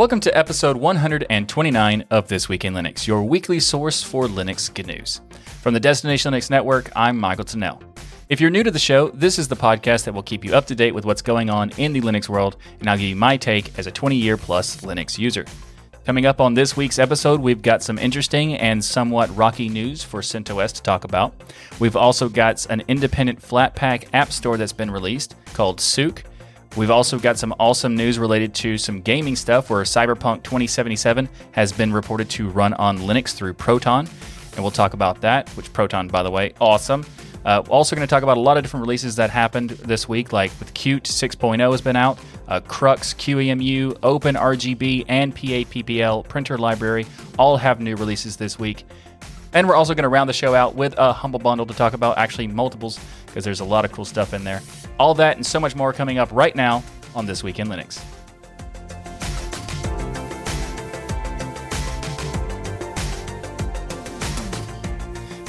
Welcome to episode 129 of This Week in Linux, your weekly source for Linux good news. From the Destination Linux Network, I'm Michael Tunnell. If you're new to the show, this is the podcast that will keep you up to date with what's going on in the Linux world, and I'll give you my take as a 20 year plus Linux user. Coming up on this week's episode, we've got some interesting and somewhat rocky news for CentOS to talk about. We've also got an independent Flatpak app store that's been released called Souk. We've also got some awesome news related to some gaming stuff where Cyberpunk 2077 has been reported to run on Linux through Proton. And we'll talk about that, which Proton, by the way, awesome. Uh, also, going to talk about a lot of different releases that happened this week, like with Qt 6.0 has been out, uh, Crux, QEMU, Open RGB, and PAPPL printer library all have new releases this week. And we're also going to round the show out with a humble bundle to talk about actually multiples because there's a lot of cool stuff in there. All that and so much more coming up right now on This Week in Linux.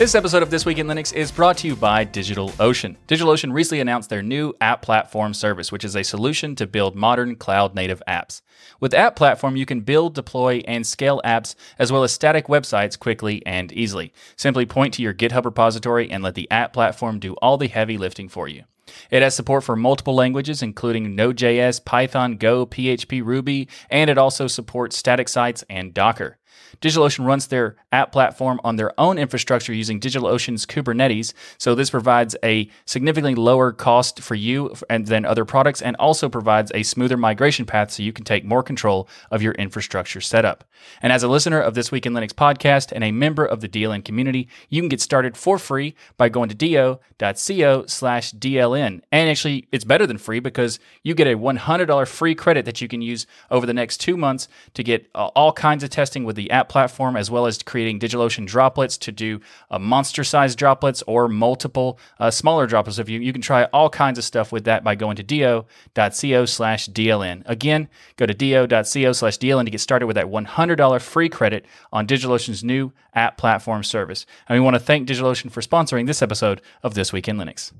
This episode of This Week in Linux is brought to you by DigitalOcean. DigitalOcean recently announced their new App Platform service, which is a solution to build modern cloud native apps. With App Platform, you can build, deploy, and scale apps as well as static websites quickly and easily. Simply point to your GitHub repository and let the App Platform do all the heavy lifting for you. It has support for multiple languages, including Node.js, Python, Go, PHP, Ruby, and it also supports static sites and Docker. DigitalOcean runs their app platform on their own infrastructure using DigitalOcean's Kubernetes. So this provides a significantly lower cost for you and than other products and also provides a smoother migration path so you can take more control of your infrastructure setup. And as a listener of This Week in Linux podcast and a member of the DLN community, you can get started for free by going to do.co slash DLN. And actually, it's better than free because you get a $100 free credit that you can use over the next two months to get all kinds of testing with the app platform, as well as creating DigitalOcean droplets to do uh, monster sized droplets or multiple uh, smaller droplets. If you, you can try all kinds of stuff with that by going to do.co slash DLN. Again, go to do.co slash DLN to get started with that $100 free credit on DigitalOcean's new app platform service. And we want to thank DigitalOcean for sponsoring this episode of This Week in Linux.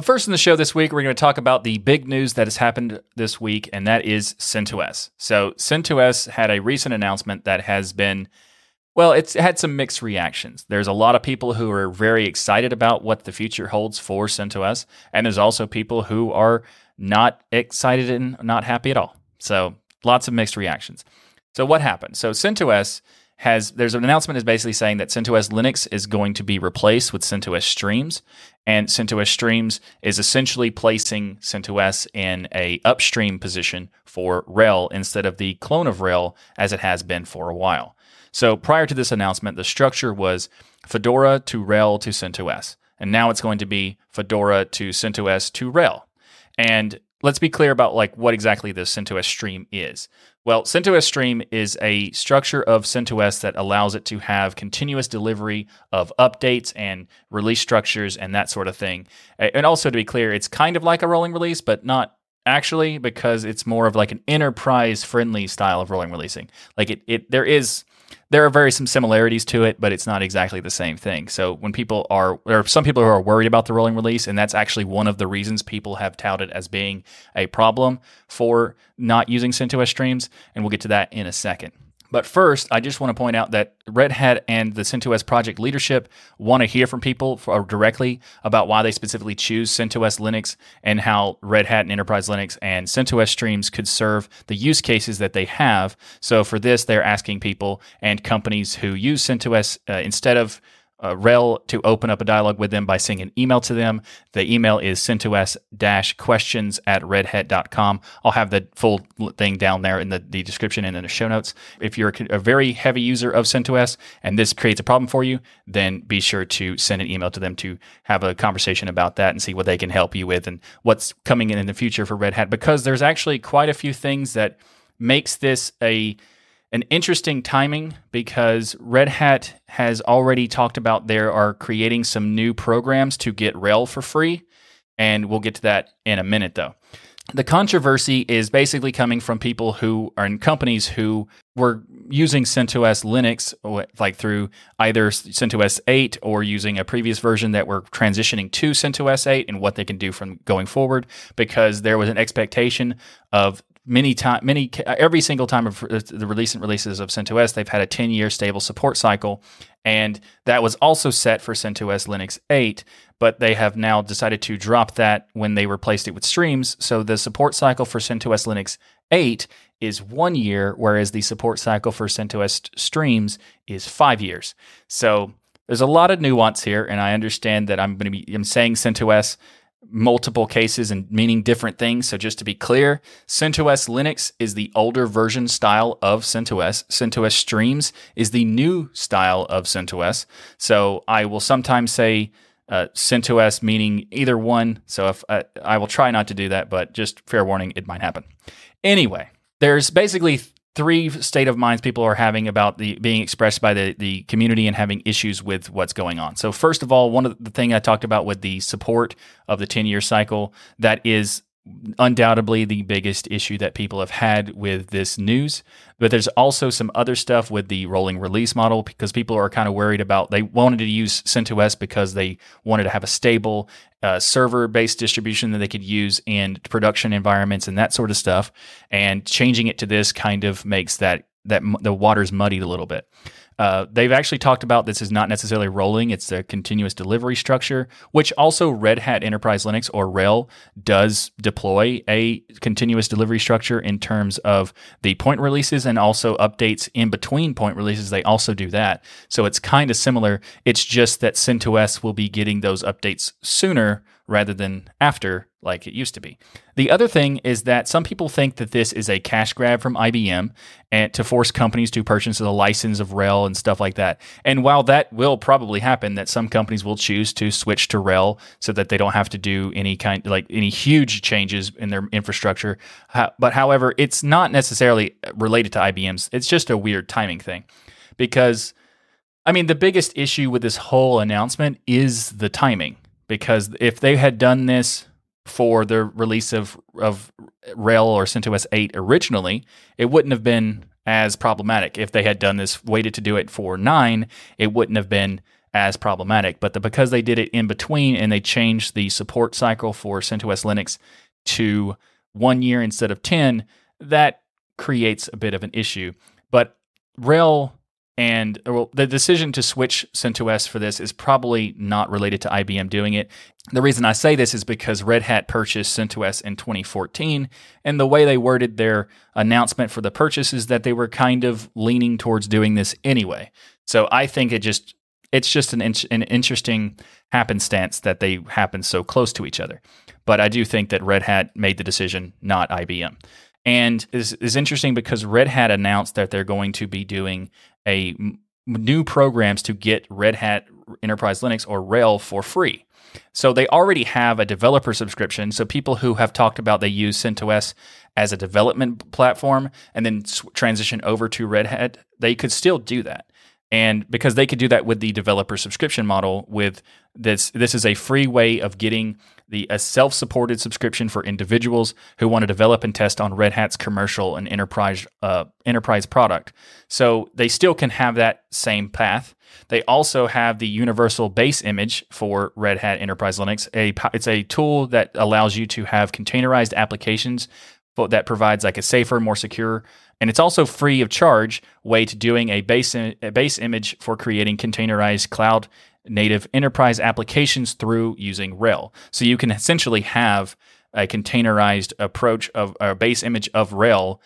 First in the show this week, we're going to talk about the big news that has happened this week, and that is CentOS. So, CentOS had a recent announcement that has been, well, it's had some mixed reactions. There's a lot of people who are very excited about what the future holds for CentOS, and there's also people who are not excited and not happy at all. So, lots of mixed reactions. So, what happened? So, CentOS has there's an announcement is basically saying that CentOS Linux is going to be replaced with CentOS Streams, and CentOS Streams is essentially placing CentOS in a upstream position for RHEL instead of the clone of RHEL as it has been for a while. So prior to this announcement, the structure was Fedora to RHEL to CentOS, and now it's going to be Fedora to CentOS to RHEL. And let's be clear about like what exactly the CentOS stream is. Well, CentOS Stream is a structure of CentOS that allows it to have continuous delivery of updates and release structures and that sort of thing. And also, to be clear, it's kind of like a rolling release, but not actually because it's more of like an enterprise friendly style of rolling releasing. Like it, it there is there are very some similarities to it, but it's not exactly the same thing. So when people are, there are some people who are worried about the rolling release, and that's actually one of the reasons people have touted as being a problem for not using CentOS streams, and we'll get to that in a second. But first, I just want to point out that Red Hat and the CentOS project leadership want to hear from people for, directly about why they specifically choose CentOS Linux and how Red Hat and Enterprise Linux and CentOS streams could serve the use cases that they have. So for this, they're asking people and companies who use CentOS uh, instead of uh, RHEL to open up a dialogue with them by sending an email to them. The email is CentOS questions at redhat.com. I'll have the full thing down there in the, the description and in the show notes. If you're a, a very heavy user of CentOS and this creates a problem for you, then be sure to send an email to them to have a conversation about that and see what they can help you with and what's coming in in the future for Red Hat because there's actually quite a few things that makes this a an interesting timing because Red Hat has already talked about they are creating some new programs to get RHEL for free. And we'll get to that in a minute, though. The controversy is basically coming from people who are in companies who were using CentOS Linux, like through either CentOS 8 or using a previous version that were transitioning to CentOS 8 and what they can do from going forward, because there was an expectation of many time, many every single time of uh, the recent releases of CentOS, they've had a 10 year stable support cycle, and that was also set for CentOS Linux 8. But they have now decided to drop that when they replaced it with streams. So the support cycle for CentOS Linux 8 is one year, whereas the support cycle for CentOS streams is five years. So there's a lot of nuance here, and I understand that I'm going to be I'm saying CentOS multiple cases and meaning different things. So just to be clear, CentOS Linux is the older version style of CentOS. CentOS Streams is the new style of CentOS. So I will sometimes say uh, CentOS meaning either one. So if uh, I will try not to do that, but just fair warning, it might happen. Anyway, there's basically three state of minds people are having about the being expressed by the, the community and having issues with what's going on. So first of all, one of the thing I talked about with the support of the 10 year cycle, that is undoubtedly the biggest issue that people have had with this news. But there's also some other stuff with the rolling release model because people are kind of worried about they wanted to use CentOS because they wanted to have a stable uh, server based distribution that they could use in production environments and that sort of stuff. And changing it to this kind of makes that that the water's muddied a little bit. Uh, they've actually talked about this is not necessarily rolling; it's a continuous delivery structure, which also Red Hat Enterprise Linux or RHEL does deploy a continuous delivery structure in terms of the point releases and also updates in between point releases. They also do that, so it's kind of similar. It's just that CentOS will be getting those updates sooner rather than after like it used to be. The other thing is that some people think that this is a cash grab from IBM and to force companies to purchase the license of RHEL and stuff like that. And while that will probably happen, that some companies will choose to switch to RHEL so that they don't have to do any kind like any huge changes in their infrastructure. But however, it's not necessarily related to IBM's. It's just a weird timing thing because I mean the biggest issue with this whole announcement is the timing because if they had done this for the release of of RHEL or CentOS 8 originally, it wouldn't have been as problematic. If they had done this, waited to do it for 9, it wouldn't have been as problematic. But the, because they did it in between and they changed the support cycle for CentOS Linux to one year instead of 10, that creates a bit of an issue. But RHEL and uh, well, the decision to switch CentOS for this is probably not related to IBM doing it. The reason I say this is because Red Hat purchased CentOS in 2014, and the way they worded their announcement for the purchase is that they were kind of leaning towards doing this anyway. So I think it just it's just an in- an interesting happenstance that they happen so close to each other. But I do think that Red Hat made the decision, not IBM. And is is interesting because Red Hat announced that they're going to be doing a new programs to get Red Hat Enterprise Linux or RHEL for free. So they already have a developer subscription. So people who have talked about they use CentOS as a development platform and then transition over to Red Hat, they could still do that. And because they could do that with the developer subscription model, with this, this is a free way of getting the a self-supported subscription for individuals who want to develop and test on Red Hat's commercial and enterprise uh, enterprise product. So they still can have that same path. They also have the universal base image for Red Hat Enterprise Linux. A, it's a tool that allows you to have containerized applications that provides like a safer, more secure, and it's also free of charge way to doing a base a base image for creating containerized cloud native enterprise applications through using RHEL. So you can essentially have a containerized approach of a base image of RHEL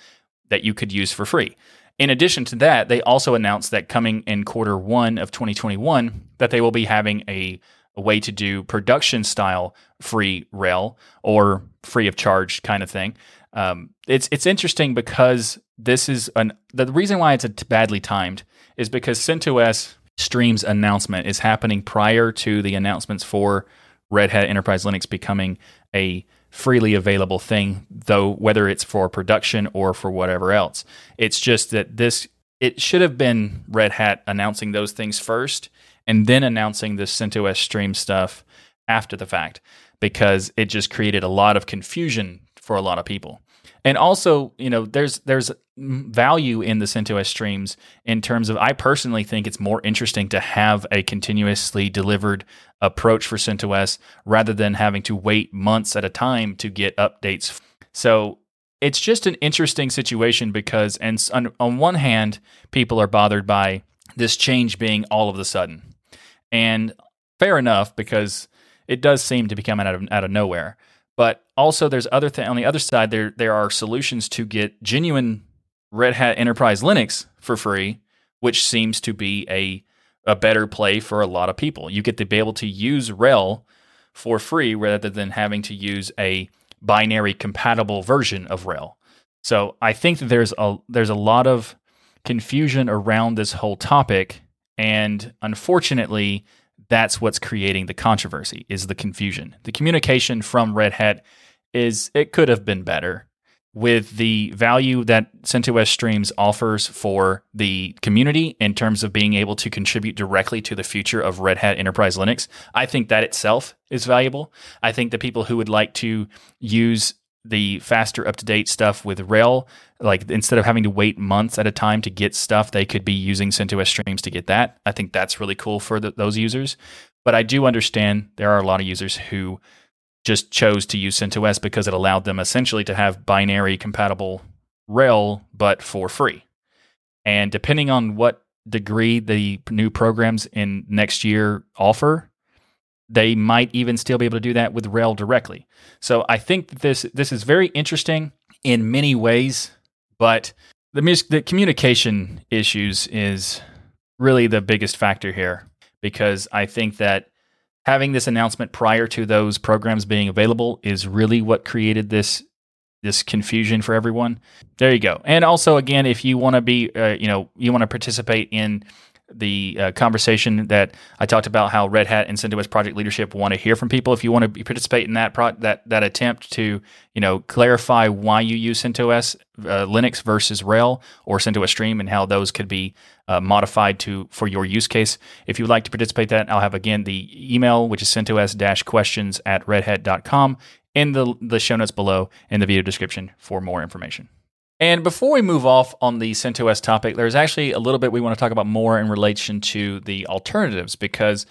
that you could use for free. In addition to that, they also announced that coming in quarter one of 2021, that they will be having a, a way to do production style free RHEL or free of charge kind of thing. Um, it's it's interesting because this is an the reason why it's badly timed is because CentOS Stream's announcement is happening prior to the announcements for Red Hat Enterprise Linux becoming a freely available thing, though whether it's for production or for whatever else. It's just that this it should have been Red Hat announcing those things first and then announcing the CentOS stream stuff after the fact because it just created a lot of confusion for a lot of people. And also, you know, there's there's value in the CentOS streams in terms of I personally think it's more interesting to have a continuously delivered approach for CentOS rather than having to wait months at a time to get updates. So it's just an interesting situation because, and on, on one hand, people are bothered by this change being all of the sudden, and fair enough because it does seem to be coming out of out of nowhere. But also, there's other th- on the other side. There there are solutions to get genuine Red Hat Enterprise Linux for free, which seems to be a a better play for a lot of people. You get to be able to use RHEL for free rather than having to use a binary compatible version of RHEL. So I think that there's a there's a lot of confusion around this whole topic, and unfortunately, that's what's creating the controversy is the confusion. The communication from Red Hat is it could have been better with the value that CentOS Streams offers for the community in terms of being able to contribute directly to the future of Red Hat Enterprise Linux, I think that itself is valuable. I think the people who would like to use the faster up to date stuff with RHEL, like instead of having to wait months at a time to get stuff, they could be using CentOS Streams to get that. I think that's really cool for the, those users. But I do understand there are a lot of users who just chose to use CentOS because it allowed them essentially to have binary compatible RHEL, but for free. And depending on what degree the new programs in next year offer, they might even still be able to do that with RHEL directly. So I think that this this is very interesting in many ways, but the the communication issues is really the biggest factor here because I think that having this announcement prior to those programs being available is really what created this this confusion for everyone. There you go. And also, again, if you want to be, uh, you know, you want to participate in the uh, conversation that I talked about how Red Hat and CentOS project leadership want to hear from people. If you want to participate in that pro- that that attempt to you know clarify why you use CentOS uh, Linux versus RHEL or CentOS Stream and how those could be uh, modified to for your use case. If you'd like to participate, that I'll have again the email which is CentOS-questions at redhat.com in the the show notes below in the video description for more information. And before we move off on the CentOS topic, there's actually a little bit we want to talk about more in relation to the alternatives because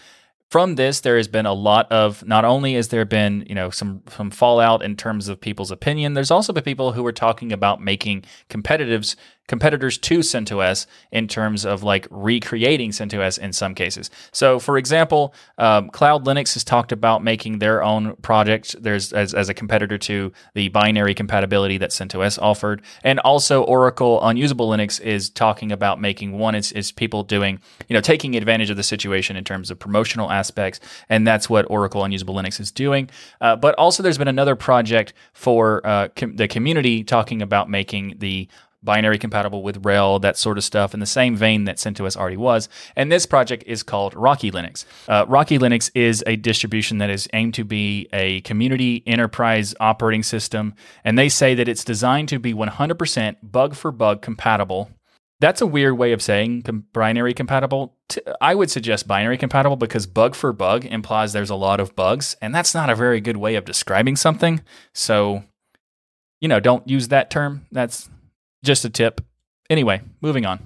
from this there has been a lot of not only has there been you know some some fallout in terms of people's opinion there's also been people who are talking about making competitives competitors to CentOS in terms of like recreating CentOS in some cases. So, for example, um, Cloud Linux has talked about making their own project. There's as, as a competitor to the binary compatibility that CentOS offered, and also Oracle Unusable Linux is talking about making one. Is, is people doing you know taking advantage of the situation in terms of promotional aspects, and that's what Oracle Unusable Linux is doing. Uh, but also, there's been another project for uh, com- the community talking about making the binary compatible with RHEL, that sort of stuff, in the same vein that CentOS already was. And this project is called Rocky Linux. Uh, Rocky Linux is a distribution that is aimed to be a community enterprise operating system, and they say that it's designed to be 100% bug for bug compatible. That's a weird way of saying com- binary compatible. I would suggest binary compatible because bug for bug implies there's a lot of bugs, and that's not a very good way of describing something. So, you know, don't use that term. That's just a tip. Anyway, moving on.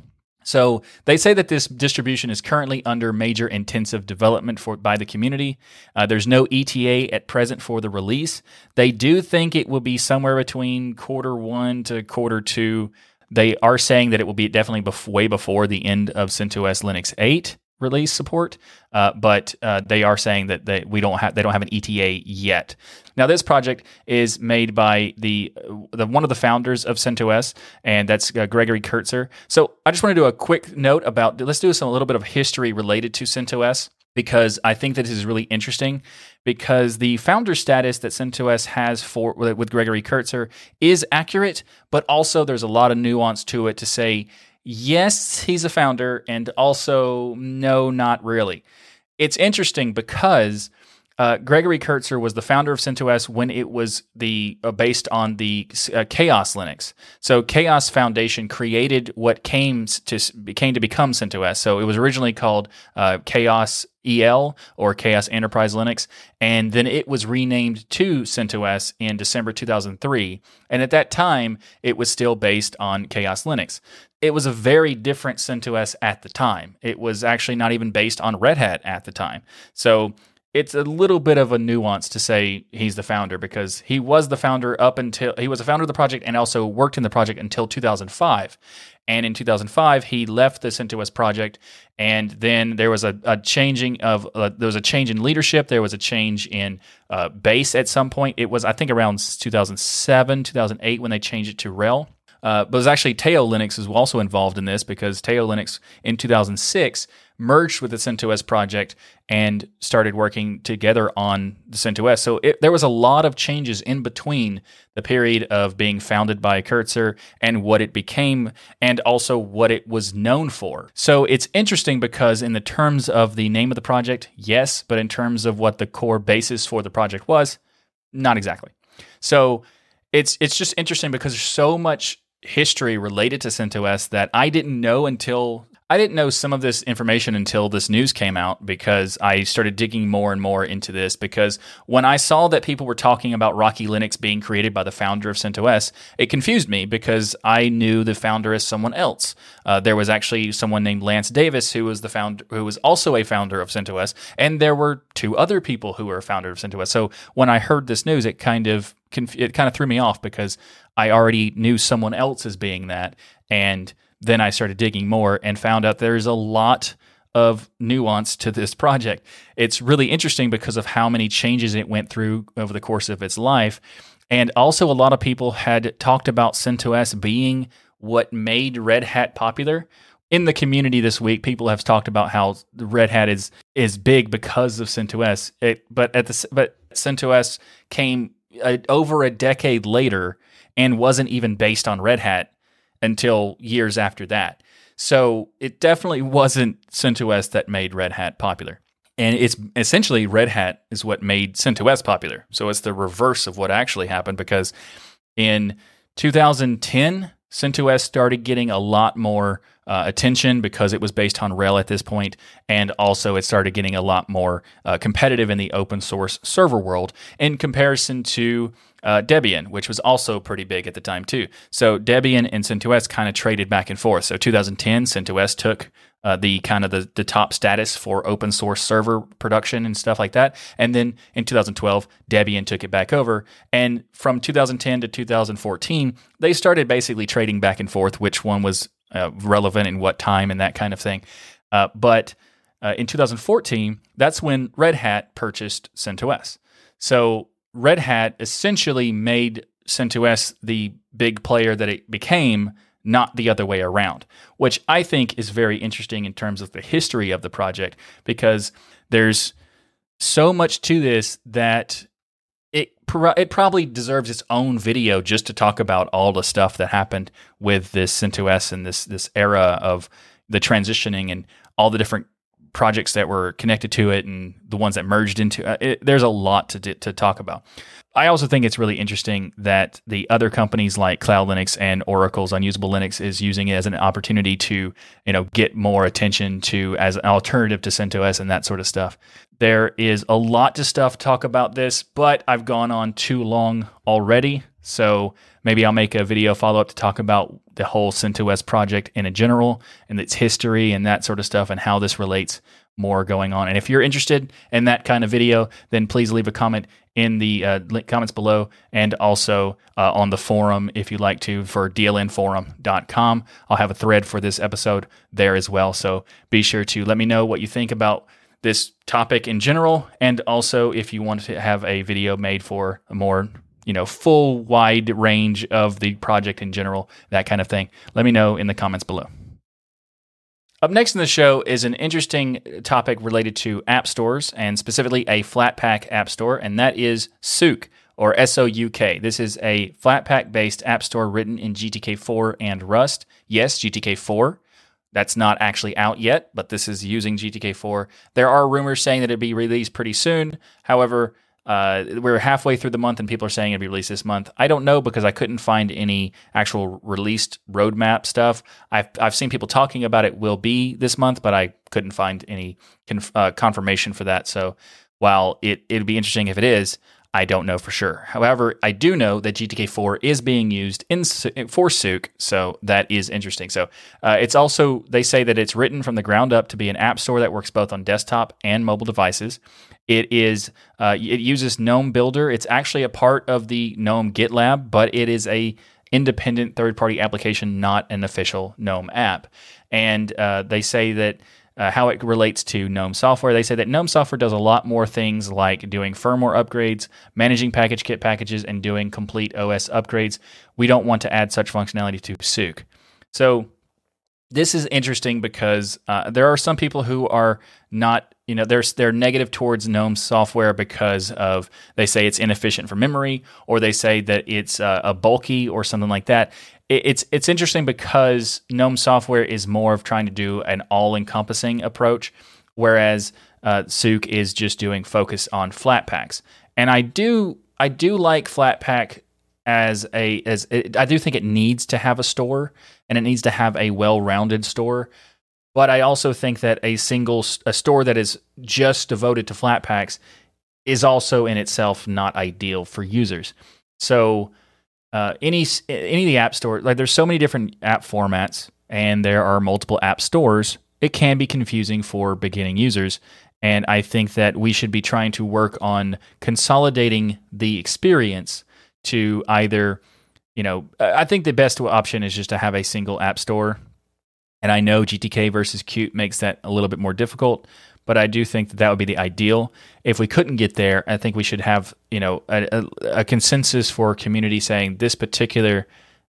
So they say that this distribution is currently under major intensive development for by the community. Uh, there's no ETA at present for the release. They do think it will be somewhere between quarter one to quarter two. They are saying that it will be definitely bef- way before the end of CentOS Linux 8 release support, uh, but uh, they are saying that they we don't have they don't have an ETA yet. Now, this project is made by the the one of the founders of CentOS, and that's uh, Gregory Kurtzer. So, I just want to do a quick note about let's do some a little bit of history related to CentOS because I think that this is really interesting because the founder status that CentOS has for with Gregory Kurtzer is accurate, but also there's a lot of nuance to it to say yes, he's a founder, and also no, not really. It's interesting because uh, Gregory Kurtzer was the founder of CentOS when it was the uh, based on the uh, Caos Linux. So Caos Foundation created what came to came to become CentOS. So it was originally called uh, Chaos EL or Chaos Enterprise Linux, and then it was renamed to CentOS in December 2003. And at that time, it was still based on Caos Linux it was a very different CentOS at the time. It was actually not even based on Red Hat at the time. So it's a little bit of a nuance to say he's the founder because he was the founder up until he was a founder of the project and also worked in the project until 2005. And in 2005, he left the CentOS project, and then there was a, a changing of uh, there was a change in leadership. There was a change in uh, base at some point. It was I think around 2007, 2008 when they changed it to RHEL. Uh, but it was actually Tao Linux is also involved in this because Tao Linux in 2006 merged with the CentOS project and started working together on the CentOS. So it, there was a lot of changes in between the period of being founded by Kurtzer and what it became, and also what it was known for. So it's interesting because, in the terms of the name of the project, yes, but in terms of what the core basis for the project was, not exactly. So it's it's just interesting because there's so much history related to CentOS that I didn't know until I didn't know some of this information until this news came out because I started digging more and more into this. Because when I saw that people were talking about Rocky Linux being created by the founder of CentOS, it confused me because I knew the founder as someone else. Uh, there was actually someone named Lance Davis who was the founder, who was also a founder of CentOS, and there were two other people who were a founder of CentOS. So when I heard this news, it kind of it kind of threw me off because I already knew someone else as being that, and then I started digging more and found out there's a lot of nuance to this project. It's really interesting because of how many changes it went through over the course of its life. And also, a lot of people had talked about CentOS being what made Red Hat popular. In the community this week, people have talked about how Red Hat is is big because of CentOS. It, but at the but CentOS came uh, over a decade later and wasn't even based on Red Hat until years after that. So it definitely wasn't CentOS that made Red Hat popular. And it's essentially Red Hat is what made CentOS popular. So it's the reverse of what actually happened because in 2010, CentOS started getting a lot more uh, attention because it was based on RHEL at this point, and also it started getting a lot more uh, competitive in the open source server world in comparison to uh, Debian, which was also pretty big at the time too. So Debian and CentOS kind of traded back and forth. So 2010, CentOS took uh, the kind of the, the top status for open source server production and stuff like that. And then in 2012, Debian took it back over. And from 2010 to 2014, they started basically trading back and forth which one was uh, relevant in what time and that kind of thing. Uh, but uh, in 2014, that's when Red Hat purchased CentOS. So Red Hat essentially made CentOS the big player that it became, not the other way around, which I think is very interesting in terms of the history of the project because there's so much to this that it it probably deserves its own video just to talk about all the stuff that happened with this CentOS and this this era of the transitioning and all the different projects that were connected to it and the ones that merged into uh, it. There's a lot to to talk about. I also think it's really interesting that the other companies like Cloud Linux and Oracle's Unusable Linux is using it as an opportunity to, you know, get more attention to as an alternative to CentOS and that sort of stuff. There is a lot to stuff talk about this, but I've gone on too long already. So maybe I'll make a video follow up to talk about the whole CentOS project in a general and its history and that sort of stuff and how this relates more going on. And if you're interested in that kind of video, then please leave a comment in the uh, comments below and also uh, on the forum if you'd like to for dlnforum.com. I'll have a thread for this episode there as well. So be sure to let me know what you think about this topic in general and also if you want to have a video made for a more you know full wide range of the project in general that kind of thing let me know in the comments below up next in the show is an interesting topic related to app stores and specifically a Flatpak app store, and that is Souk or SOUK. This is a Flatpak based app store written in GTK4 and Rust. Yes, GTK4. That's not actually out yet, but this is using GTK4. There are rumors saying that it'd be released pretty soon. However, uh, we're halfway through the month and people are saying it'll be released this month. I don't know because I couldn't find any actual released roadmap stuff. I've, I've seen people talking about it will be this month, but I couldn't find any conf- uh, confirmation for that. So while it, it'd be interesting if it is, I don't know for sure. However, I do know that GTK4 is being used in for Souk, so that is interesting. So uh, it's also they say that it's written from the ground up to be an app store that works both on desktop and mobile devices. It is uh, it uses GNOME Builder. It's actually a part of the GNOME GitLab, but it is a independent third party application, not an official GNOME app. And uh, they say that uh, how it relates to GNOME software. They say that GNOME software does a lot more things like doing firmware upgrades, managing PackageKit packages, and doing complete OS upgrades. We don't want to add such functionality to Souk. So this is interesting because uh, there are some people who are not, you know, they're they're negative towards GNOME software because of they say it's inefficient for memory, or they say that it's uh, a bulky or something like that. It, it's it's interesting because GNOME software is more of trying to do an all encompassing approach, whereas uh, Souk is just doing focus on Flatpaks And I do I do like Flatpak as a as it, I do think it needs to have a store and it needs to have a well-rounded store. But I also think that a single a store that is just devoted to Flatpaks is also in itself not ideal for users. So uh, any any of the app store like there's so many different app formats and there are multiple app stores. It can be confusing for beginning users. And I think that we should be trying to work on consolidating the experience to either you know, I think the best option is just to have a single app store. And I know GTK versus Qt makes that a little bit more difficult, but I do think that that would be the ideal. If we couldn't get there, I think we should have, you know, a, a, a consensus for community saying this particular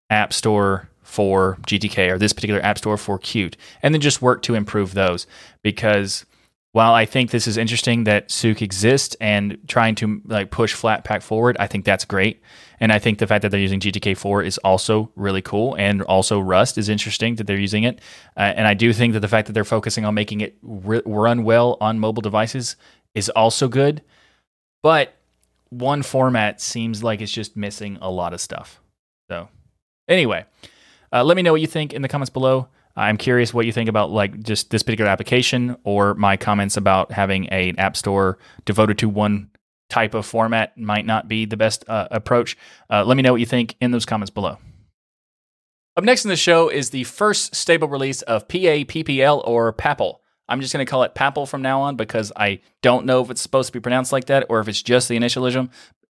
app store for GTK or this particular app store for Qt, and then just work to improve those because while I think this is interesting that Souk exists and trying to like push Flatpak forward, I think that's great. And I think the fact that they're using GTK4 is also really cool. And also Rust is interesting that they're using it. Uh, and I do think that the fact that they're focusing on making it re- run well on mobile devices is also good. But one format seems like it's just missing a lot of stuff. So, anyway, uh, let me know what you think in the comments below. I'm curious what you think about like just this particular application or my comments about having a app store devoted to one type of format might not be the best uh, approach. Uh, let me know what you think in those comments below. Up next in the show is the first stable release of PAPPL or PAPL. I'm just going to call it PAPL from now on because I don't know if it's supposed to be pronounced like that or if it's just the initialism.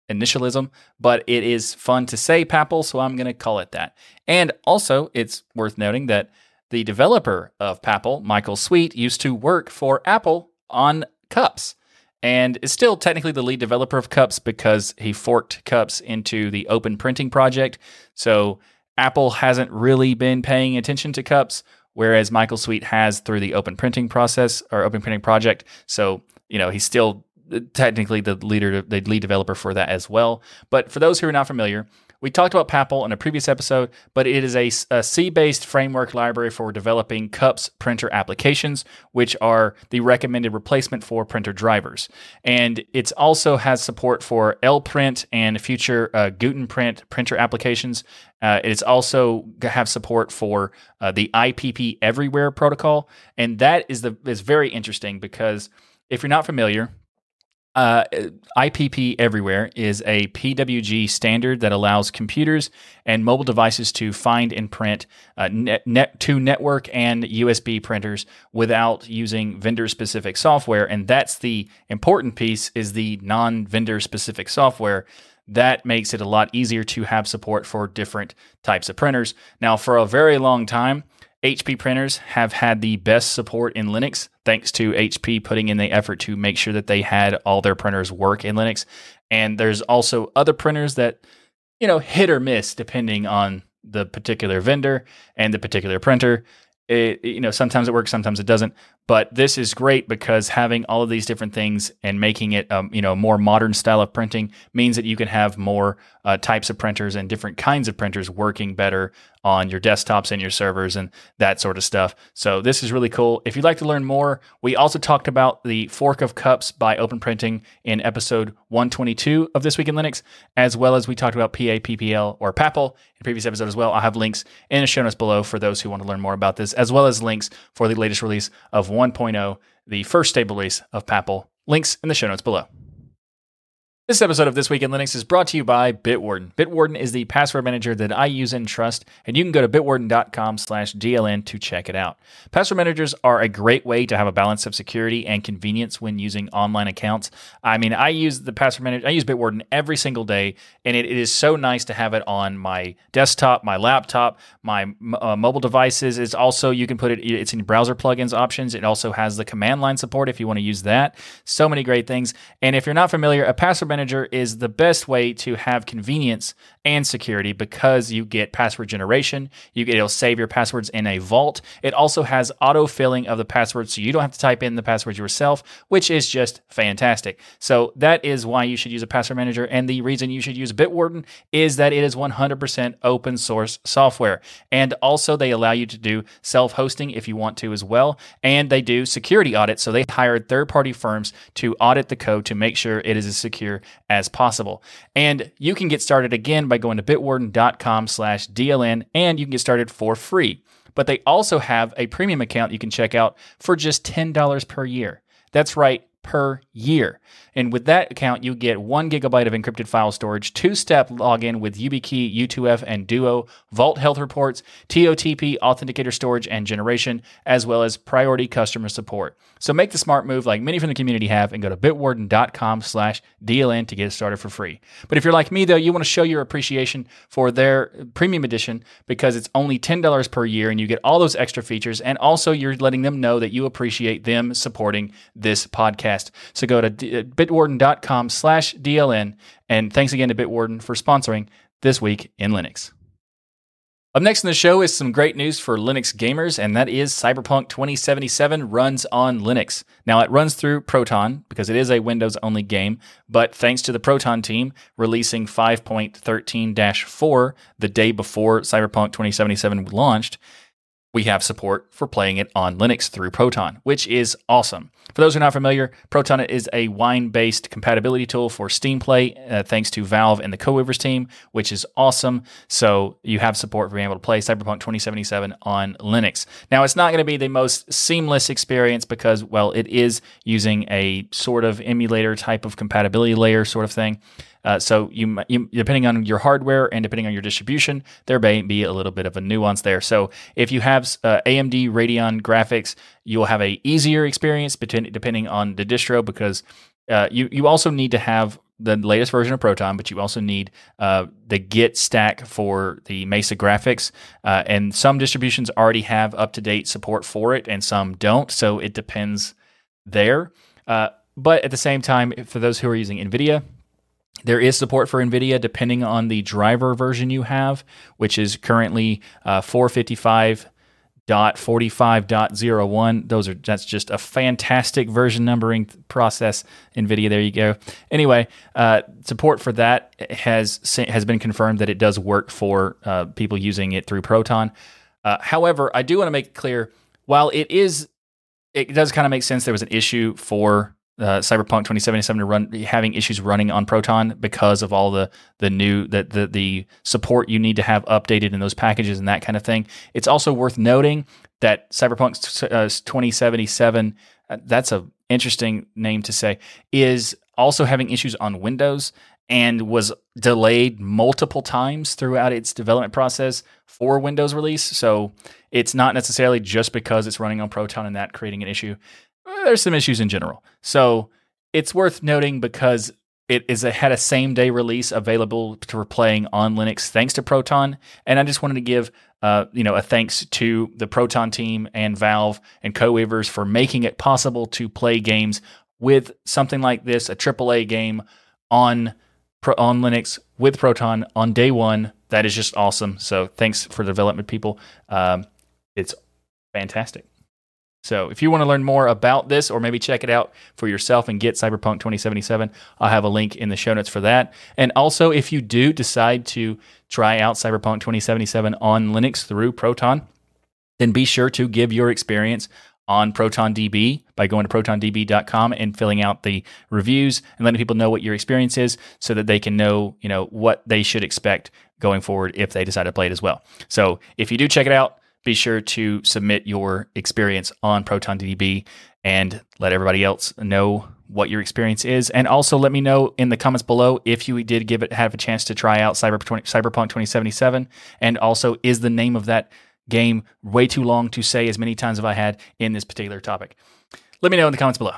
Initialism, but it is fun to say PAPL, so I'm going to call it that. And also, it's worth noting that the developer of PAPL, Michael Sweet, used to work for Apple on Cups and is still technically the lead developer of Cups because he forked Cups into the Open Printing project. So Apple hasn't really been paying attention to Cups, whereas Michael Sweet has through the Open Printing process or Open Printing project. So, you know, he's still technically the leader, the lead developer for that as well. But for those who are not familiar, we talked about PAPL in a previous episode, but it is a, a C based framework library for developing CUPS printer applications, which are the recommended replacement for printer drivers. And it also has support for LPrint and future uh, Gutenprint printer applications. Uh, it's also have support for uh, the IPP Everywhere protocol, and that is the is very interesting because if you're not familiar, uh, IPP Everywhere is a PWG standard that allows computers and mobile devices to find and print uh, net, net, to network and USB printers without using vendor specific software. And that's the important piece is the non vendor specific software that makes it a lot easier to have support for different types of printers. Now, for a very long time, HP printers have had the best support in Linux, thanks to HP putting in the effort to make sure that they had all their printers work in Linux. And there's also other printers that, you know, hit or miss depending on the particular vendor and the particular printer. It, you know, sometimes it works, sometimes it doesn't. But this is great because having all of these different things and making it, um, you know, more modern style of printing means that you can have more uh, types of printers and different kinds of printers working better on your desktops and your servers and that sort of stuff. So this is really cool. If you'd like to learn more, we also talked about the fork of cups by Open Printing in episode 122 of This Week in Linux, as well as we talked about PAPPL or PAPL in previous episode as well. I'll have links in the show notes below for those who want to learn more about this, as well as links for the latest release of 1.0, the first stable release of PAPL. Links in the show notes below. This episode of This Week in Linux is brought to you by Bitwarden. Bitwarden is the password manager that I use and trust, and you can go to bitwarden.com slash DLN to check it out. Password managers are a great way to have a balance of security and convenience when using online accounts. I mean, I use the password manager, I use Bitwarden every single day, and it, it is so nice to have it on my desktop, my laptop, my uh, mobile devices. It's also, you can put it, it's in browser plugins options. It also has the command line support if you want to use that. So many great things. And if you're not familiar, a password manager is the best way to have convenience and security because you get password generation. You get, it'll save your passwords in a vault. It also has auto filling of the passwords, so you don't have to type in the passwords yourself, which is just fantastic. So that is why you should use a password manager. And the reason you should use Bitwarden is that it is 100% open source software. And also, they allow you to do self hosting if you want to as well. And they do security audits. So they hired third party firms to audit the code to make sure it is as secure as possible. And you can get started again by going to bitwarden.com slash DLN and you can get started for free. But they also have a premium account you can check out for just $10 per year. That's right, per year. And with that account, you get one gigabyte of encrypted file storage, two step login with YubiKey, U2F, and Duo, Vault Health Reports, TOTP authenticator storage and generation, as well as priority customer support. So make the smart move like many from the community have and go to bitwarden.com slash DLN to get started for free. But if you're like me, though, you want to show your appreciation for their premium edition because it's only $10 per year and you get all those extra features. And also, you're letting them know that you appreciate them supporting this podcast. So go to uh, bitwarden.com slash DLN. And thanks again to Bitwarden for sponsoring This Week in Linux. Up next in the show is some great news for Linux gamers, and that is Cyberpunk 2077 runs on Linux. Now, it runs through Proton because it is a Windows only game, but thanks to the Proton team releasing 5.13 4 the day before Cyberpunk 2077 launched, we have support for playing it on Linux through Proton, which is awesome. For those who are not familiar, Proton is a wine based compatibility tool for Steam Play, uh, thanks to Valve and the CodeWeavers team, which is awesome. So you have support for being able to play Cyberpunk 2077 on Linux. Now, it's not going to be the most seamless experience because, well, it is using a sort of emulator type of compatibility layer sort of thing. Uh, so you, you, depending on your hardware and depending on your distribution, there may be a little bit of a nuance there. So if you have uh, AMD Radeon graphics, you'll have a easier experience depending on the distro because uh, you you also need to have the latest version of Proton, but you also need uh, the Git stack for the Mesa graphics. Uh, and some distributions already have up to date support for it, and some don't. So it depends there. Uh, but at the same time, for those who are using NVIDIA, there is support for NVIDIA depending on the driver version you have, which is currently uh, 455.45.01. Those are that's just a fantastic version numbering process. NVIDIA, there you go. Anyway, uh, support for that has has been confirmed that it does work for uh, people using it through Proton. Uh, however, I do want to make it clear while it is, it does kind of make sense. There was an issue for uh, Cyberpunk 2077 to run having issues running on Proton because of all the the new the, the the support you need to have updated in those packages and that kind of thing. It's also worth noting that Cyberpunk uh, 2077 uh, that's a interesting name to say is also having issues on Windows and was delayed multiple times throughout its development process for Windows release. So it's not necessarily just because it's running on Proton and that creating an issue there's some issues in general. So it's worth noting because it is a, had a same day release available for playing on Linux thanks to Proton, and I just wanted to give uh, you know a thanks to the Proton team and Valve and CodeWeavers for making it possible to play games with something like this, a AAA game on on Linux with Proton on day one. That is just awesome. So thanks for the development people. Um, it's fantastic. So if you want to learn more about this or maybe check it out for yourself and get Cyberpunk 2077, I'll have a link in the show notes for that. And also, if you do decide to try out Cyberpunk 2077 on Linux through Proton, then be sure to give your experience on ProtonDB by going to protondb.com and filling out the reviews and letting people know what your experience is so that they can know, you know, what they should expect going forward if they decide to play it as well. So if you do check it out, be sure to submit your experience on ProtonDB and let everybody else know what your experience is. And also let me know in the comments below if you did give it have a chance to try out Cyber 20, Cyberpunk 2077. And also, is the name of that game way too long to say as many times as I had in this particular topic? Let me know in the comments below.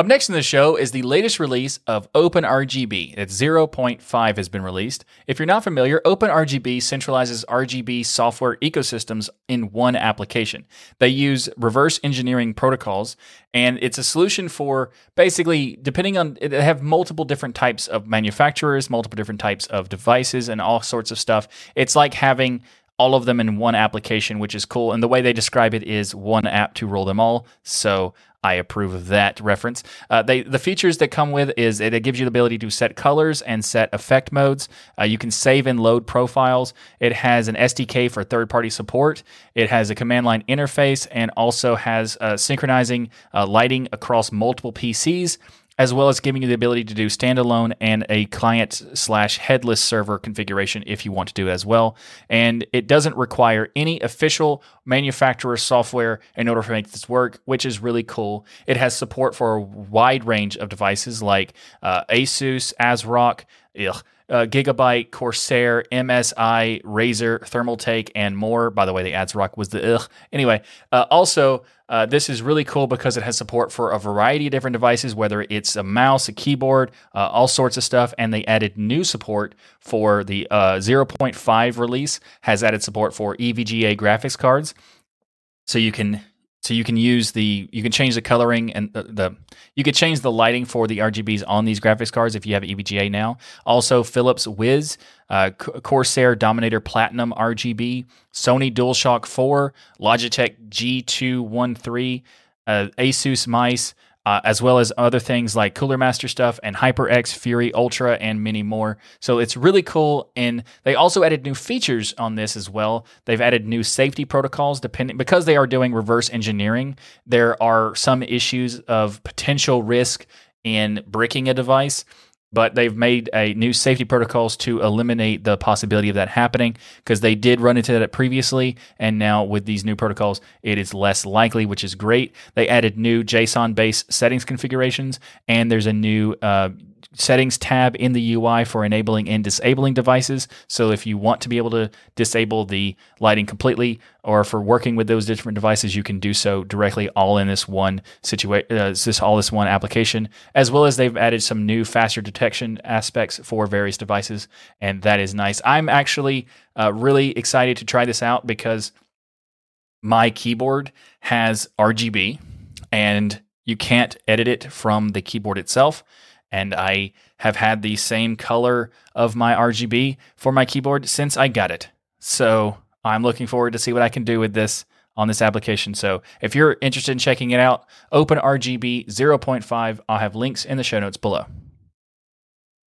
Up next in the show is the latest release of OpenRGB. It's 0.5 has been released. If you're not familiar, OpenRGB centralizes RGB software ecosystems in one application. They use reverse engineering protocols, and it's a solution for basically, depending on, they have multiple different types of manufacturers, multiple different types of devices, and all sorts of stuff. It's like having all of them in one application, which is cool. And the way they describe it is one app to roll them all. So I approve of that reference. Uh, they, the features that come with is it, it, gives you the ability to set colors and set effect modes. Uh, you can save and load profiles. It has an SDK for third party support. It has a command line interface and also has uh, synchronizing uh, lighting across multiple PCs as well as giving you the ability to do standalone and a client slash headless server configuration if you want to do as well. And it doesn't require any official manufacturer software in order to make this work, which is really cool. It has support for a wide range of devices like uh, Asus, ASRock, ugh, uh, Gigabyte, Corsair, MSI, Razer, Thermaltake, and more. By the way, the ASRock was the ugh. Anyway, uh, also, uh, this is really cool because it has support for a variety of different devices, whether it's a mouse, a keyboard, uh, all sorts of stuff. And they added new support for the uh, 0.5 release, has added support for EVGA graphics cards. So you can so you can use the you can change the coloring and the, the, you could change the lighting for the RGBs on these graphics cards if you have EVGA now. Also, Philips Wiz, uh, Corsair Dominator Platinum RGB, Sony DualShock 4, Logitech G213, uh, Asus mice, uh, as well as other things like Cooler Master stuff and HyperX Fury Ultra and many more. So it's really cool. And they also added new features on this as well. They've added new safety protocols depending because they are doing reverse engineering. There are some issues of potential risk in bricking a device but they've made a new safety protocols to eliminate the possibility of that happening because they did run into that previously and now with these new protocols it is less likely which is great. They added new json based settings configurations and there's a new uh, settings tab in the UI for enabling and disabling devices. So if you want to be able to disable the lighting completely or for working with those different devices, you can do so directly all in this one situation, uh, this all this one application, as well as they've added some new faster detection aspects for various devices. And that is nice. I'm actually uh, really excited to try this out because my keyboard has RGB and you can't edit it from the keyboard itself and I have had the same color of my RGB for my keyboard since I got it. So I'm looking forward to see what I can do with this on this application. So if you're interested in checking it out, OpenRGB 0.5. I'll have links in the show notes below.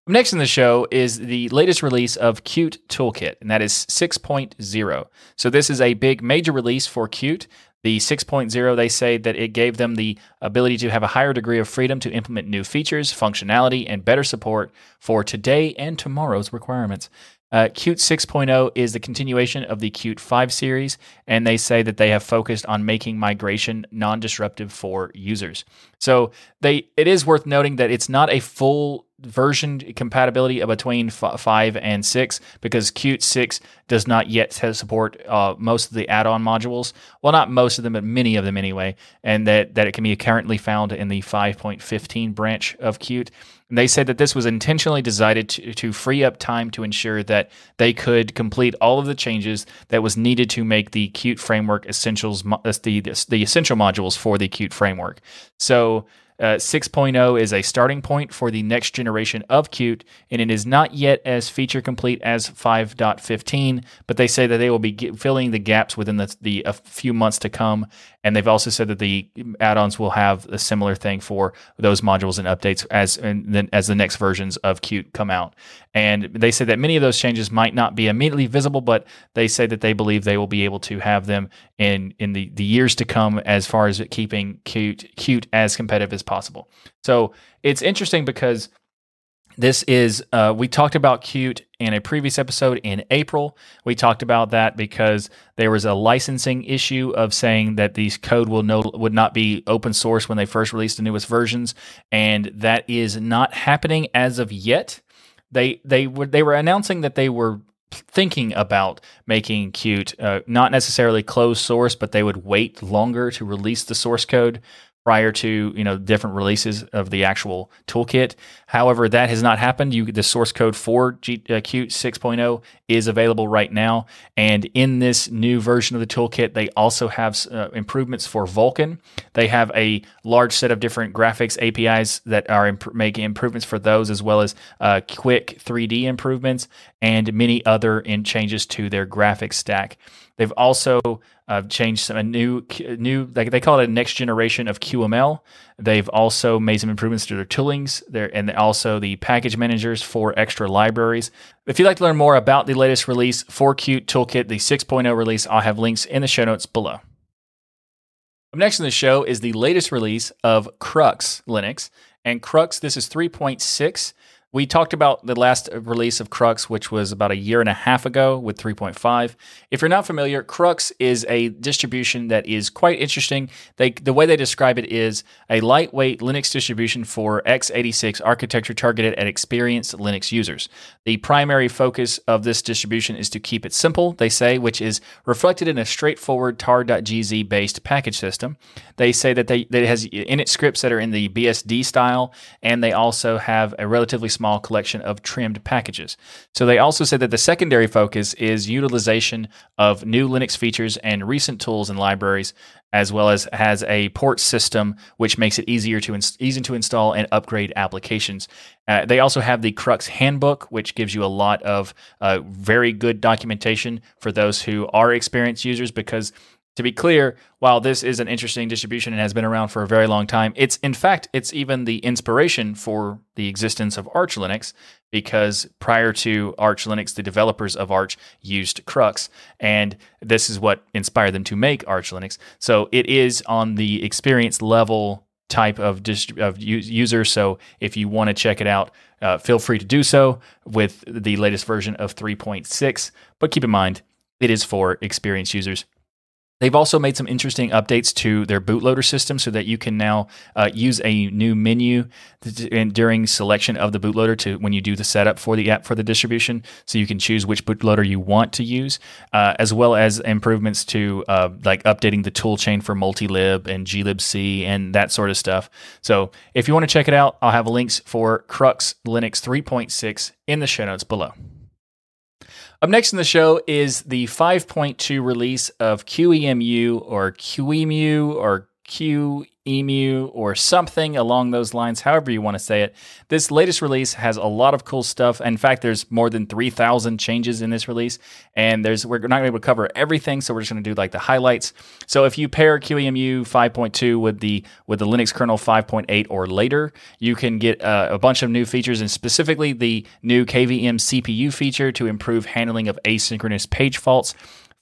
Next in the show is the latest release of Qt Toolkit, and that is 6.0. So, this is a big major release for Qt. The 6.0, they say that it gave them the ability to have a higher degree of freedom to implement new features, functionality, and better support for today and tomorrow's requirements. Uh, Qt 6.0 is the continuation of the Qt 5 series, and they say that they have focused on making migration non-disruptive for users. So they, it is worth noting that it's not a full version compatibility between f- 5 and 6 because Qt 6 does not yet support uh, most of the add-on modules. Well, not most of them, but many of them anyway, and that, that it can be currently found in the 5.15 branch of Qt. And they said that this was intentionally designed to, to free up time to ensure that they could complete all of the changes that was needed to make the Qt framework essentials uh, the, the, the essential modules for the Qt framework. So uh, 6.0 is a starting point for the next generation of Qt, and it is not yet as feature complete as 5.15, but they say that they will be filling the gaps within the, the a few months to come. And they've also said that the add-ons will have a similar thing for those modules and updates as and then as the next versions of Qt come out. And they say that many of those changes might not be immediately visible, but they say that they believe they will be able to have them in in the, the years to come as far as keeping Qt Qt as competitive as possible. So it's interesting because This is, uh, we talked about Qt in a previous episode in April. We talked about that because there was a licensing issue of saying that these code will no, would not be open source when they first released the newest versions. And that is not happening as of yet. They, they, were, they were announcing that they were thinking about making Qt uh, not necessarily closed source, but they would wait longer to release the source code prior to you know different releases of the actual toolkit. However, that has not happened. You the source code for G, uh, Qt 6.0 is available right now, and in this new version of the toolkit, they also have uh, improvements for Vulkan. They have a large set of different graphics APIs that are imp- making improvements for those, as well as uh, quick 3D improvements and many other in changes to their graphics stack. They've also uh, changed some a new new like they call it a next generation of QML. They've also made some improvements to their toolings there and also the package managers for extra libraries. If you'd like to learn more about the latest release for Qt Toolkit, the 6.0 release, I'll have links in the show notes below. Up next in the show is the latest release of Crux Linux. And Crux, this is 3.6. We talked about the last release of Crux, which was about a year and a half ago with 3.5. If you're not familiar, Crux is a distribution that is quite interesting. They, the way they describe it is a lightweight Linux distribution for x86 architecture targeted at experienced Linux users. The primary focus of this distribution is to keep it simple, they say, which is reflected in a straightforward tar.gz based package system. They say that, they, that it has init scripts that are in the BSD style, and they also have a relatively small collection of trimmed packages. So they also said that the secondary focus is utilization of new Linux features and recent tools and libraries, as well as has a port system which makes it easier to ins- easy to install and upgrade applications. Uh, they also have the Crux Handbook, which gives you a lot of uh, very good documentation for those who are experienced users because to be clear, while this is an interesting distribution and has been around for a very long time, it's in fact it's even the inspiration for the existence of Arch Linux because prior to Arch Linux, the developers of Arch used Crux, and this is what inspired them to make Arch Linux. So it is on the experience level type of, dist- of user. So if you want to check it out, uh, feel free to do so with the latest version of 3.6. But keep in mind, it is for experienced users. They've also made some interesting updates to their bootloader system so that you can now uh, use a new menu during selection of the bootloader to when you do the setup for the app for the distribution. So you can choose which bootloader you want to use, uh, as well as improvements to uh, like updating the toolchain for multilib and glibc and that sort of stuff. So if you want to check it out, I'll have links for Crux Linux 3.6 in the show notes below. Up next in the show is the 5.2 release of QEMU or QEMU or QEMU or something along those lines, however you want to say it. This latest release has a lot of cool stuff. In fact, there's more than 3,000 changes in this release, and there's we're not going to be able to cover everything, so we're just going to do like the highlights. So if you pair QEMU 5.2 with the with the Linux kernel 5.8 or later, you can get uh, a bunch of new features, and specifically the new KVM CPU feature to improve handling of asynchronous page faults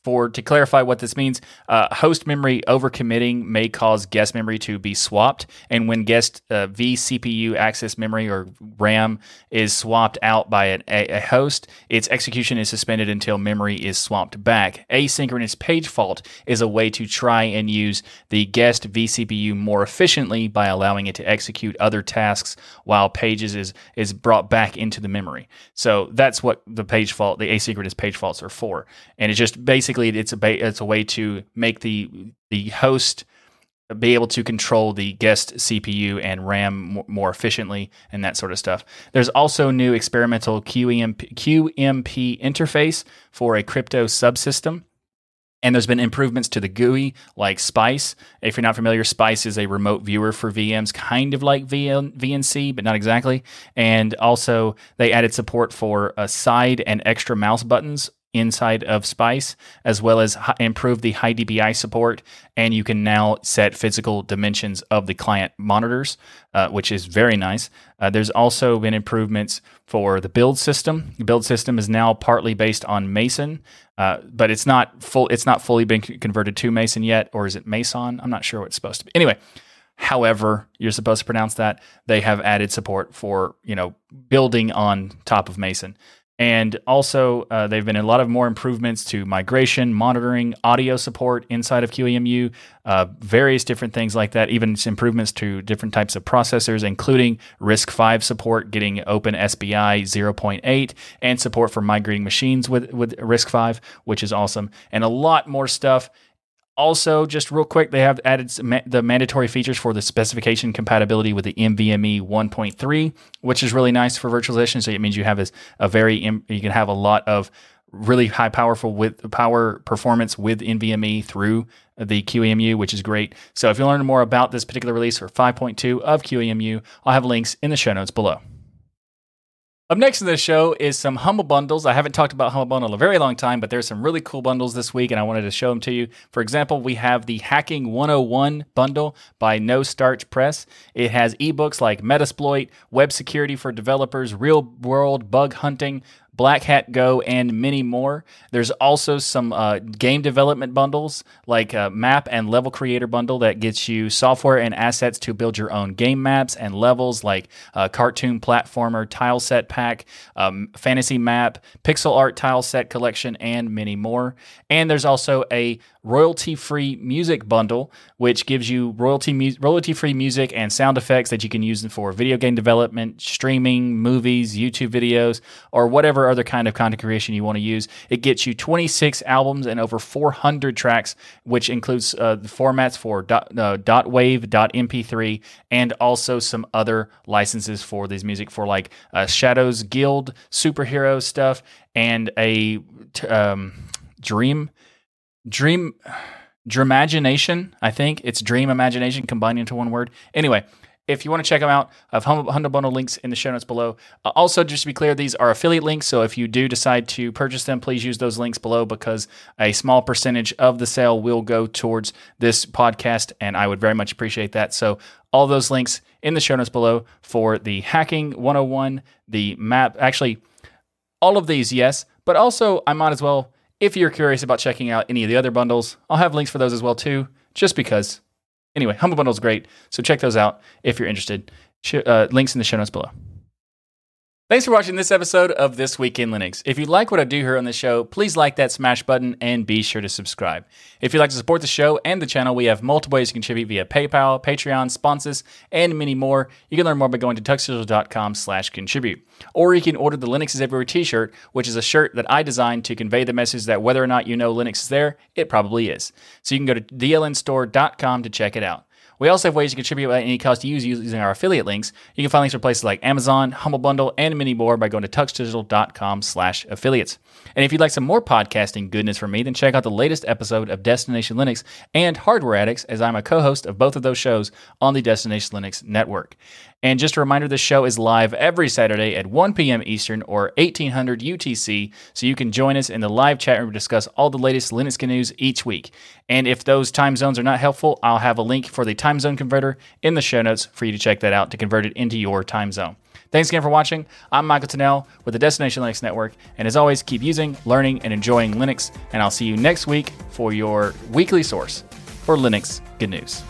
for to clarify what this means, uh, host memory overcommitting may cause guest memory to be swapped, and when guest uh, vCPU access memory or RAM is swapped out by an, a, a, host, its execution is suspended until memory is swapped back. Asynchronous page fault is a way to try and use the guest vCPU more efficiently by allowing it to execute other tasks while pages is is brought back into the memory. So that's what the page fault, the asynchronous page faults are for, and it's just basically basically it's a it's a way to make the the host be able to control the guest CPU and RAM more efficiently and that sort of stuff. There's also new experimental QEMP, QMP interface for a crypto subsystem. And there's been improvements to the GUI like Spice. If you're not familiar, Spice is a remote viewer for VMs, kind of like VN, VNC, but not exactly. And also, they added support for uh, side and extra mouse buttons inside of Spice, as well as improve the high DPI support. And you can now set physical dimensions of the client monitors, uh, which is very nice. Uh, there's also been improvements for the build system. The build system is now partly based on Meson, uh, but it's not full. It's not fully been converted to Meson yet, or is it Meson? I'm not sure what it's supposed to be. Anyway. however you're supposed to pronounce that, they have added support for, you know, building on top of Meson. And also, uh, they've been a lot of more improvements to migration, monitoring, audio support inside of QEMU, uh, various different things like that, even improvements to different types of processors, including RISC-V support, getting OpenSBI 0.8, and support for migrating machines with, with RISC-V, which is awesome, and a lot more stuff. Also, just real quick, they have added the mandatory features for the specification compatibility with the NVMe 1.3, which is really nice for virtualization. So it means you have a, a very you can have a lot of really high powerful with power performance with NVMe through the QEMU, which is great. So if you learn more about this particular release for 5.2 of QEMU, I'll have links in the show notes below. Up next in the show is some Humble Bundles. I haven't talked about Humble Bundle in a very long time, but there's some really cool bundles this week, and I wanted to show them to you. For example, we have the Hacking 101 bundle by No Starch Press. It has ebooks like Metasploit, web security for developers, real world bug hunting, Black Hat Go, and many more. There's also some uh, game development bundles like a Map and Level Creator bundle that gets you software and assets to build your own game maps and levels like uh, Cartoon Platformer Tile Set Pack, um, Fantasy Map, Pixel Art Tile Set Collection, and many more. And there's also a royalty free music bundle, which gives you royalty mu- royalty free music and sound effects that you can use for video game development, streaming, movies, YouTube videos, or whatever other kind of content creation you want to use. It gets you 26 albums and over 400 tracks, which includes uh, the formats for dot, uh, dot wave, dot mp3, and also some other licenses for these music for like uh, Shadows Guild superhero stuff and a um, Dream Dream Dreamimagination, I think. It's Dream Imagination combined into one word. Anyway, if you want to check them out, I have Humble Bundle links in the show notes below. Uh, also, just to be clear, these are affiliate links. So if you do decide to purchase them, please use those links below because a small percentage of the sale will go towards this podcast. And I would very much appreciate that. So all those links in the show notes below for the Hacking 101, the map. Actually, all of these, yes. But also, I might as well if you're curious about checking out any of the other bundles, I'll have links for those as well too, just because. Anyway, Humble Bundle is great, so check those out if you're interested. Uh, links in the show notes below. Thanks for watching this episode of This Week in Linux. If you like what I do here on the show, please like that smash button and be sure to subscribe. If you'd like to support the show and the channel, we have multiple ways to contribute via PayPal, Patreon, sponsors, and many more. You can learn more by going to tuxdigital.com slash contribute. Or you can order the Linux is Everywhere t-shirt, which is a shirt that I designed to convey the message that whether or not you know Linux is there, it probably is. So you can go to dlnstore.com to check it out. We also have ways to contribute at any cost to use using our affiliate links. You can find links for places like Amazon, Humble Bundle, and many more by going to tuxdigital.com slash affiliates. And if you'd like some more podcasting goodness from me, then check out the latest episode of Destination Linux and Hardware Addicts, as I'm a co-host of both of those shows on the Destination Linux network. And just a reminder, this show is live every Saturday at 1 p.m. Eastern or 1800 UTC, so you can join us in the live chat room to discuss all the latest Linux news each week. And if those time zones are not helpful, I'll have a link for the time zone converter in the show notes for you to check that out to convert it into your time zone. Thanks again for watching. I'm Michael Tunnell with the Destination Linux Network. And as always, keep using, learning, and enjoying Linux. And I'll see you next week for your weekly source for Linux good news.